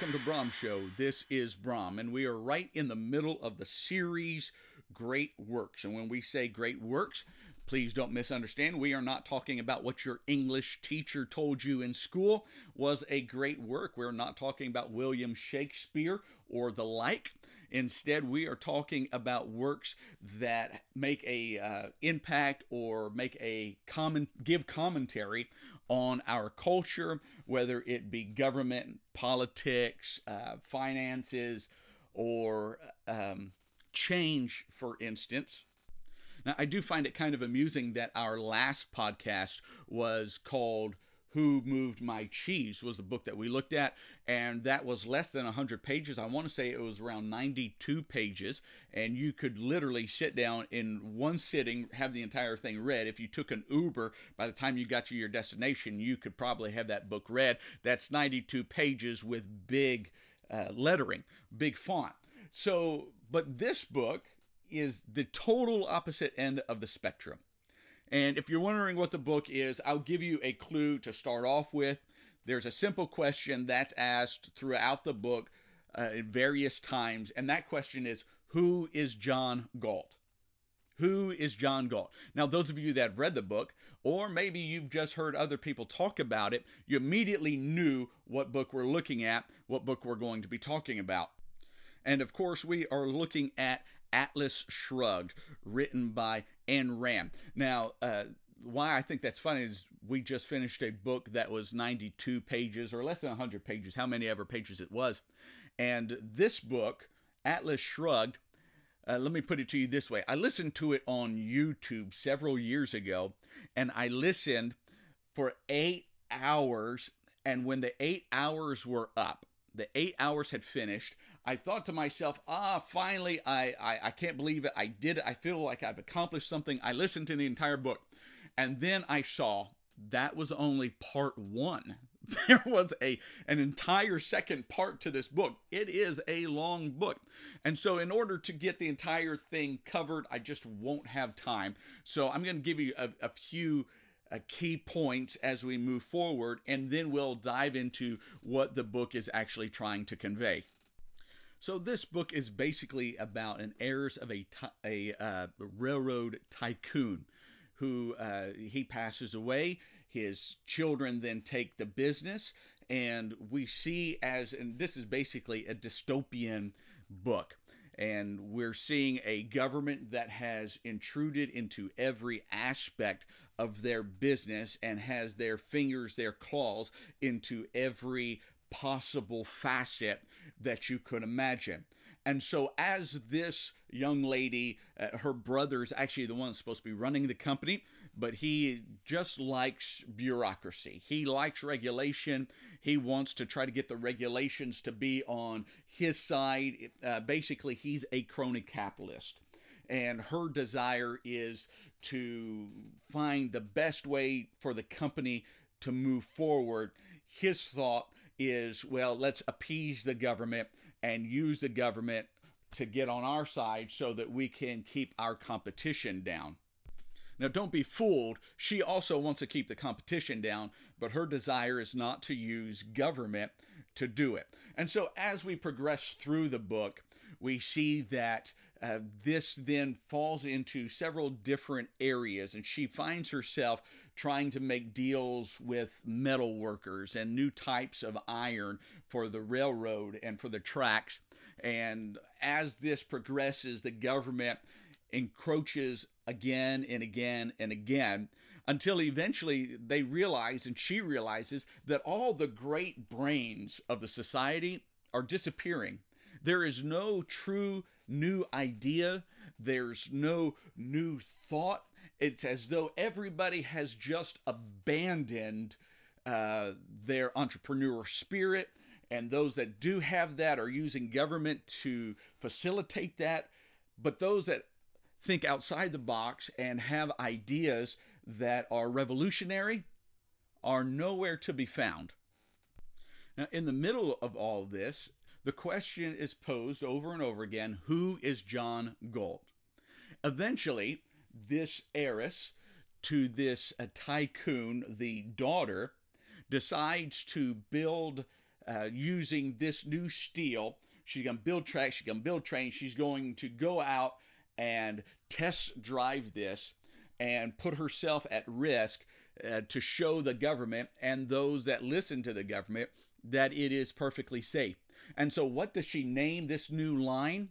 Welcome to Brom Show. This is Brom, and we are right in the middle of the series Great Works. And when we say great works, please don't misunderstand. We are not talking about what your English teacher told you in school was a great work. We're not talking about William Shakespeare or the like. Instead, we are talking about works that make a uh, impact or make a common give commentary on our culture, whether it be government, politics, uh, finances, or um, change, for instance. Now, I do find it kind of amusing that our last podcast was called who Moved My Cheese was the book that we looked at, and that was less than 100 pages. I want to say it was around 92 pages, and you could literally sit down in one sitting, have the entire thing read. If you took an Uber, by the time you got to your destination, you could probably have that book read. That's 92 pages with big uh, lettering, big font. So, but this book is the total opposite end of the spectrum. And if you're wondering what the book is, I'll give you a clue to start off with. There's a simple question that's asked throughout the book uh, at various times, and that question is Who is John Galt? Who is John Galt? Now, those of you that have read the book, or maybe you've just heard other people talk about it, you immediately knew what book we're looking at, what book we're going to be talking about. And of course, we are looking at Atlas Shrugged, written by Ayn Rand. Now, uh, why I think that's funny is we just finished a book that was 92 pages or less than 100 pages, how many ever pages it was. And this book, Atlas Shrugged, uh, let me put it to you this way. I listened to it on YouTube several years ago, and I listened for eight hours. And when the eight hours were up, the eight hours had finished, I thought to myself, ah, finally, I, I, I can't believe it. I did it. I feel like I've accomplished something. I listened to the entire book. And then I saw that was only part one. There was a an entire second part to this book. It is a long book. And so in order to get the entire thing covered, I just won't have time. So I'm going to give you a, a few uh, key points as we move forward, and then we'll dive into what the book is actually trying to convey. So this book is basically about an heirs of a, a uh, railroad tycoon who uh, he passes away. His children then take the business, and we see as and this is basically a dystopian book. And we're seeing a government that has intruded into every aspect of their business and has their fingers, their claws into every possible facet that you could imagine. And so, as this young lady, uh, her brother is actually the one that's supposed to be running the company, but he just likes bureaucracy. He likes regulation. He wants to try to get the regulations to be on his side. Uh, basically, he's a crony capitalist. And her desire is to find the best way for the company to move forward. His thought is, well, let's appease the government and use the government to get on our side so that we can keep our competition down. Now, don't be fooled. She also wants to keep the competition down, but her desire is not to use government to do it. And so, as we progress through the book, we see that uh, this then falls into several different areas, and she finds herself trying to make deals with metal workers and new types of iron for the railroad and for the tracks. And as this progresses, the government encroaches again and again and again until eventually they realize, and she realizes, that all the great brains of the society are disappearing. There is no true new idea, there's no new thought, it's as though everybody has just abandoned uh, their entrepreneur spirit. And those that do have that are using government to facilitate that. But those that think outside the box and have ideas that are revolutionary are nowhere to be found. Now, in the middle of all this, the question is posed over and over again who is John Galt? Eventually, this heiress to this uh, tycoon, the daughter, decides to build uh, using this new steel. She's going to build tracks, she's going to build trains, she's going to go out and test drive this and put herself at risk uh, to show the government and those that listen to the government that it is perfectly safe. And so, what does she name this new line?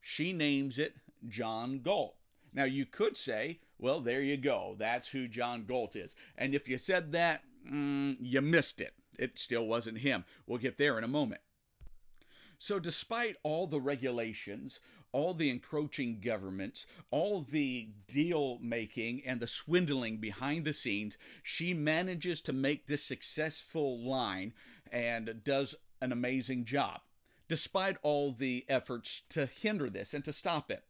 She names it John Galt. Now, you could say, well, there you go. That's who John Galt is. And if you said that, mm, you missed it. It still wasn't him. We'll get there in a moment. So, despite all the regulations, all the encroaching governments, all the deal making and the swindling behind the scenes, she manages to make this successful line and does an amazing job, despite all the efforts to hinder this and to stop it.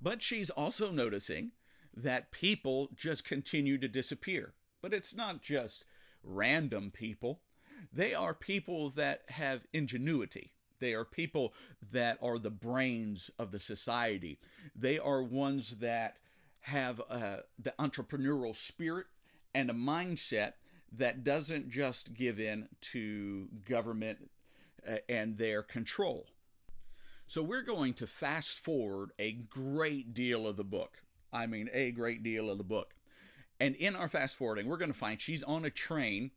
But she's also noticing that people just continue to disappear. But it's not just random people, they are people that have ingenuity. They are people that are the brains of the society. They are ones that have uh, the entrepreneurial spirit and a mindset that doesn't just give in to government uh, and their control. So we're going to fast forward a great deal of the book. I mean, a great deal of the book. And in our fast forwarding, we're going to find she's on a train.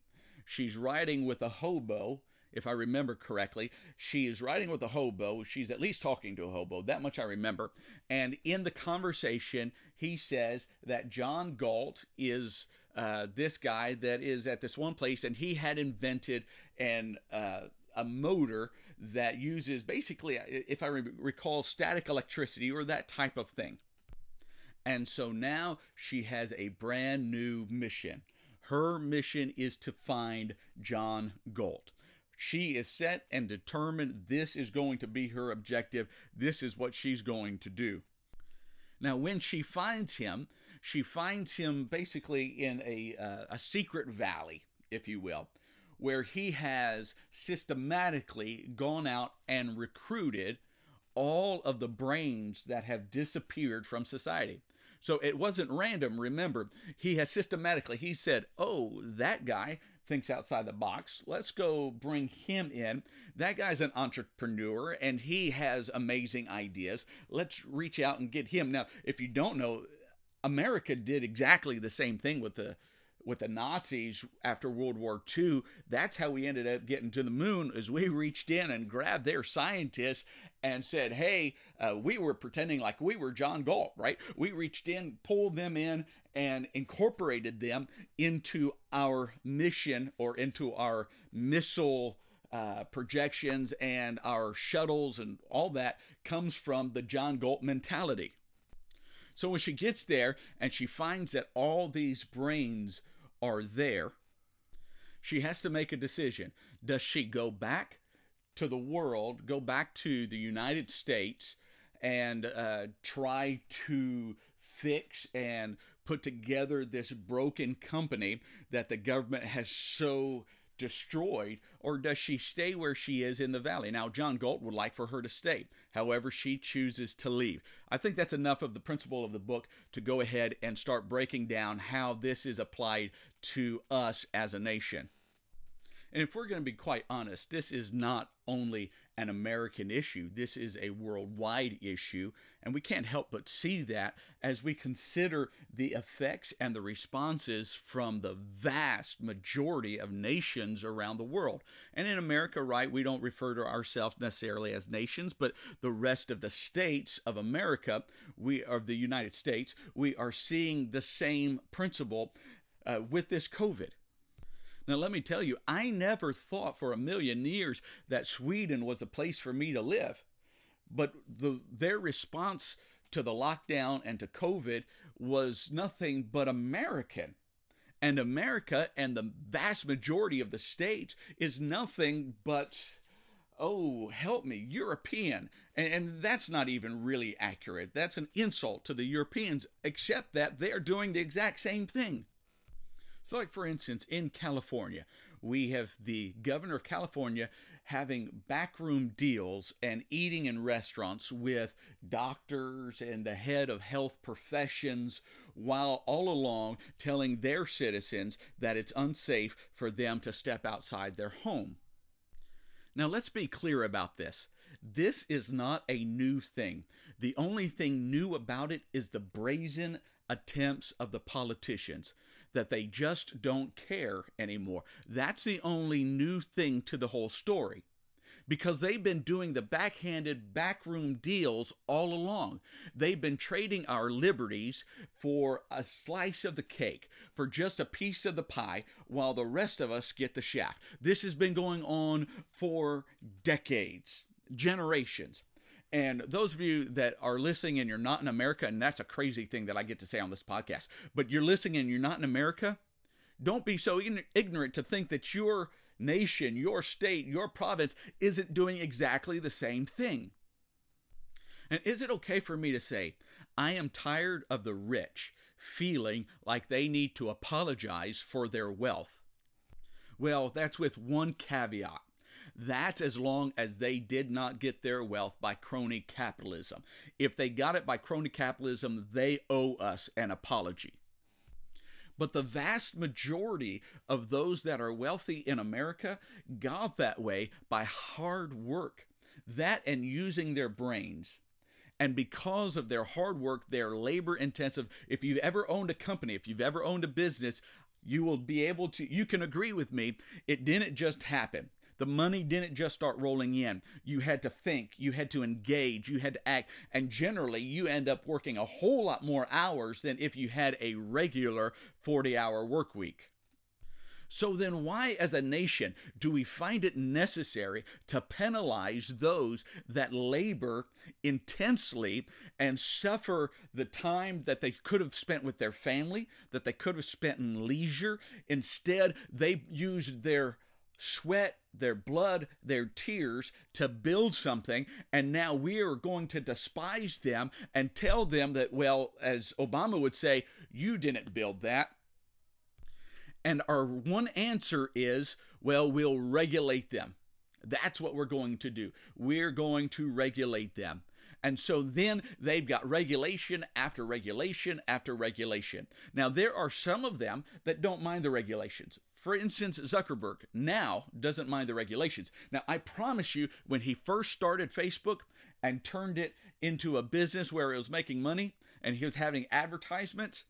She's riding with a hobo if I remember correctly. She is riding with a hobo. She's at least talking to a hobo. That much I remember. And in the conversation, he says that John Galt is uh, this guy that is at this one place, and he had invented an uh, a motor that uses basically, if I recall, static electricity or that type of thing. And so now she has a brand new mission. Her mission is to find John Galt. She is set and determined this is going to be her objective. This is what she's going to do. Now, when she finds him, she finds him basically in a, uh, a secret valley, if you will, where he has systematically gone out and recruited all of the brains that have disappeared from society. So it wasn't random. Remember, he has systematically, he said, Oh, that guy thinks outside the box. Let's go bring him in. That guy's an entrepreneur and he has amazing ideas. Let's reach out and get him. Now, if you don't know, America did exactly the same thing with the with the Nazis after World War II. That's how we ended up getting to the moon. As we reached in and grabbed their scientists and said, "Hey, uh, we were pretending like we were John Galt, right? We reached in, pulled them in, and incorporated them into our mission or into our missile uh, projections and our shuttles and all that comes from the John Galt mentality. So when she gets there and she finds that all these brains are there, she has to make a decision. Does she go back to the world, go back to the United States, and uh, try to fix and put together this broken company that the government has so destroyed, or does she stay where she is in the valley? Now, John Galt would like for her to stay. However, she chooses to leave. I think that's enough of the principle of the book to go ahead and start breaking down how this is applied to us as a nation. And if we're going to be quite honest, this is not only an American issue, this is a worldwide issue. And we can't help but see that as we consider the effects and the responses from the vast majority of nations around the world. And in America, right, we don't refer to ourselves necessarily as nations, but the rest of the states of America, we of the United States, we are seeing the same principle uh, with this COVID. Now, let me tell you, I never thought for a million years that Sweden was a place for me to live. But the, their response to the lockdown and to COVID was nothing but American. And America and the vast majority of the states is nothing but, oh, help me, European. And, and that's not even really accurate. That's an insult to the Europeans, except that they're doing the exact same thing. So, like for instance, in California, we have the governor of California having backroom deals and eating in restaurants with doctors and the head of health professions, while all along telling their citizens that it's unsafe for them to step outside their home. Now, let's be clear about this. This is not a new thing. The only thing new about it is the brazen attempts of the politicians that they just don't care anymore. That's the only new thing to the whole story. Because they've been doing the backhanded backroom deals all along. They've been trading our liberties for a slice of the cake, for just a piece of the pie, while the rest of us get the shaft. This has been going on for decades, generations. And those of you that are listening and you're not in America, and that's a crazy thing that I get to say on this podcast, but you're listening and you're not in America, don't be so ignorant to think that your nation, your state, your province isn't doing exactly the same thing. And is it okay for me to say, I am tired of the rich feeling like they need to apologize for their wealth? Well, that's with one caveat. That's as long as they did not get their wealth by crony capitalism. If they got it by crony capitalism, they owe us an apology. But the vast majority of those that are wealthy in America got that way by hard work, that and using their brains. And because of their hard work, they're labor intensive. If you've ever owned a company, if you've ever owned a business, you will be able to, you can agree with me, it didn't just happen. The money didn't just start rolling in. You had to think, you had to engage, you had to act, and generally you end up working a whole lot more hours than if you had a regular 40 hour work week. So then, why as a nation do we find it necessary to penalize those that labor intensely and suffer the time that they could have spent with their family, that they could have spent in leisure? Instead, they use their sweat, their blood, their tears to build something, and now we are going to despise them and tell them that, well, as Obama would say, you didn't build that. And our one answer is, well, we'll regulate them. That's what we're going to do. We're going to regulate them. And so then they've got regulation after regulation after regulation. Now, there are some of them that don't mind the regulations. For instance, Zuckerberg now doesn't mind the regulations. Now, I promise you, when he first started Facebook and turned it into a business where it was making money and he was having advertisements,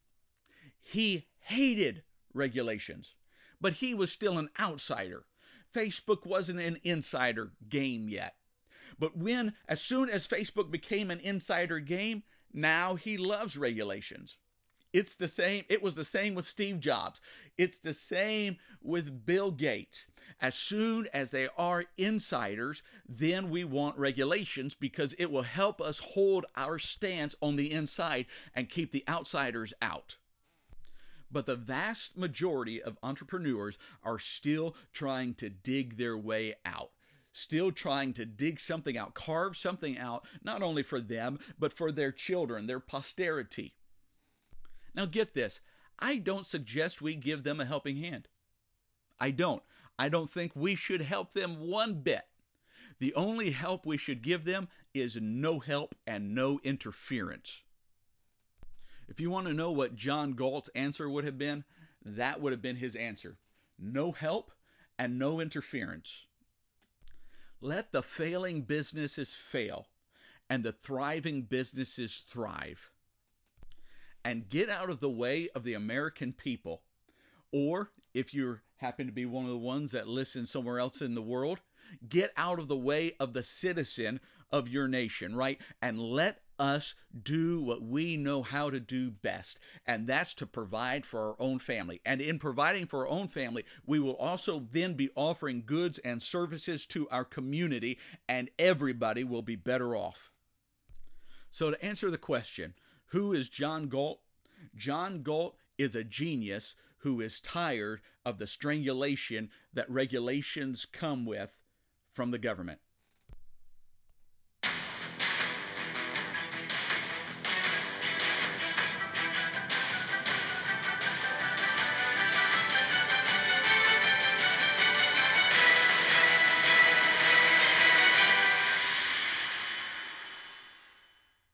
he hated regulations, but he was still an outsider. Facebook wasn't an insider game yet. But when, as soon as Facebook became an insider game, now he loves regulations. It's the same. It was the same with Steve Jobs. It's the same with Bill Gates. As soon as they are insiders, then we want regulations because it will help us hold our stance on the inside and keep the outsiders out. But the vast majority of entrepreneurs are still trying to dig their way out still trying to dig something out, carve something out, not only for them, but for their children, their posterity. Now, get this I don't suggest we give them a helping hand. I don't. I don't think we should help them one bit. The only help we should give them is no help and no interference. If you want to know what John Galt's answer would have been, that would have been his answer no help and no interference. Let the failing businesses fail and the thriving businesses thrive and get out of the way of the American people. Or if you happen to be one of the ones that listen somewhere else in the world, get out of the way of the citizen of your nation, right? And let us do what we know how to do best, and that's to provide for our own family. And in providing for our own family, we will also then be offering goods and services to our community, and everybody will be better off. So, to answer the question, who is John Galt? John Galt is a genius who is tired of the strangulation that regulations come with from the government.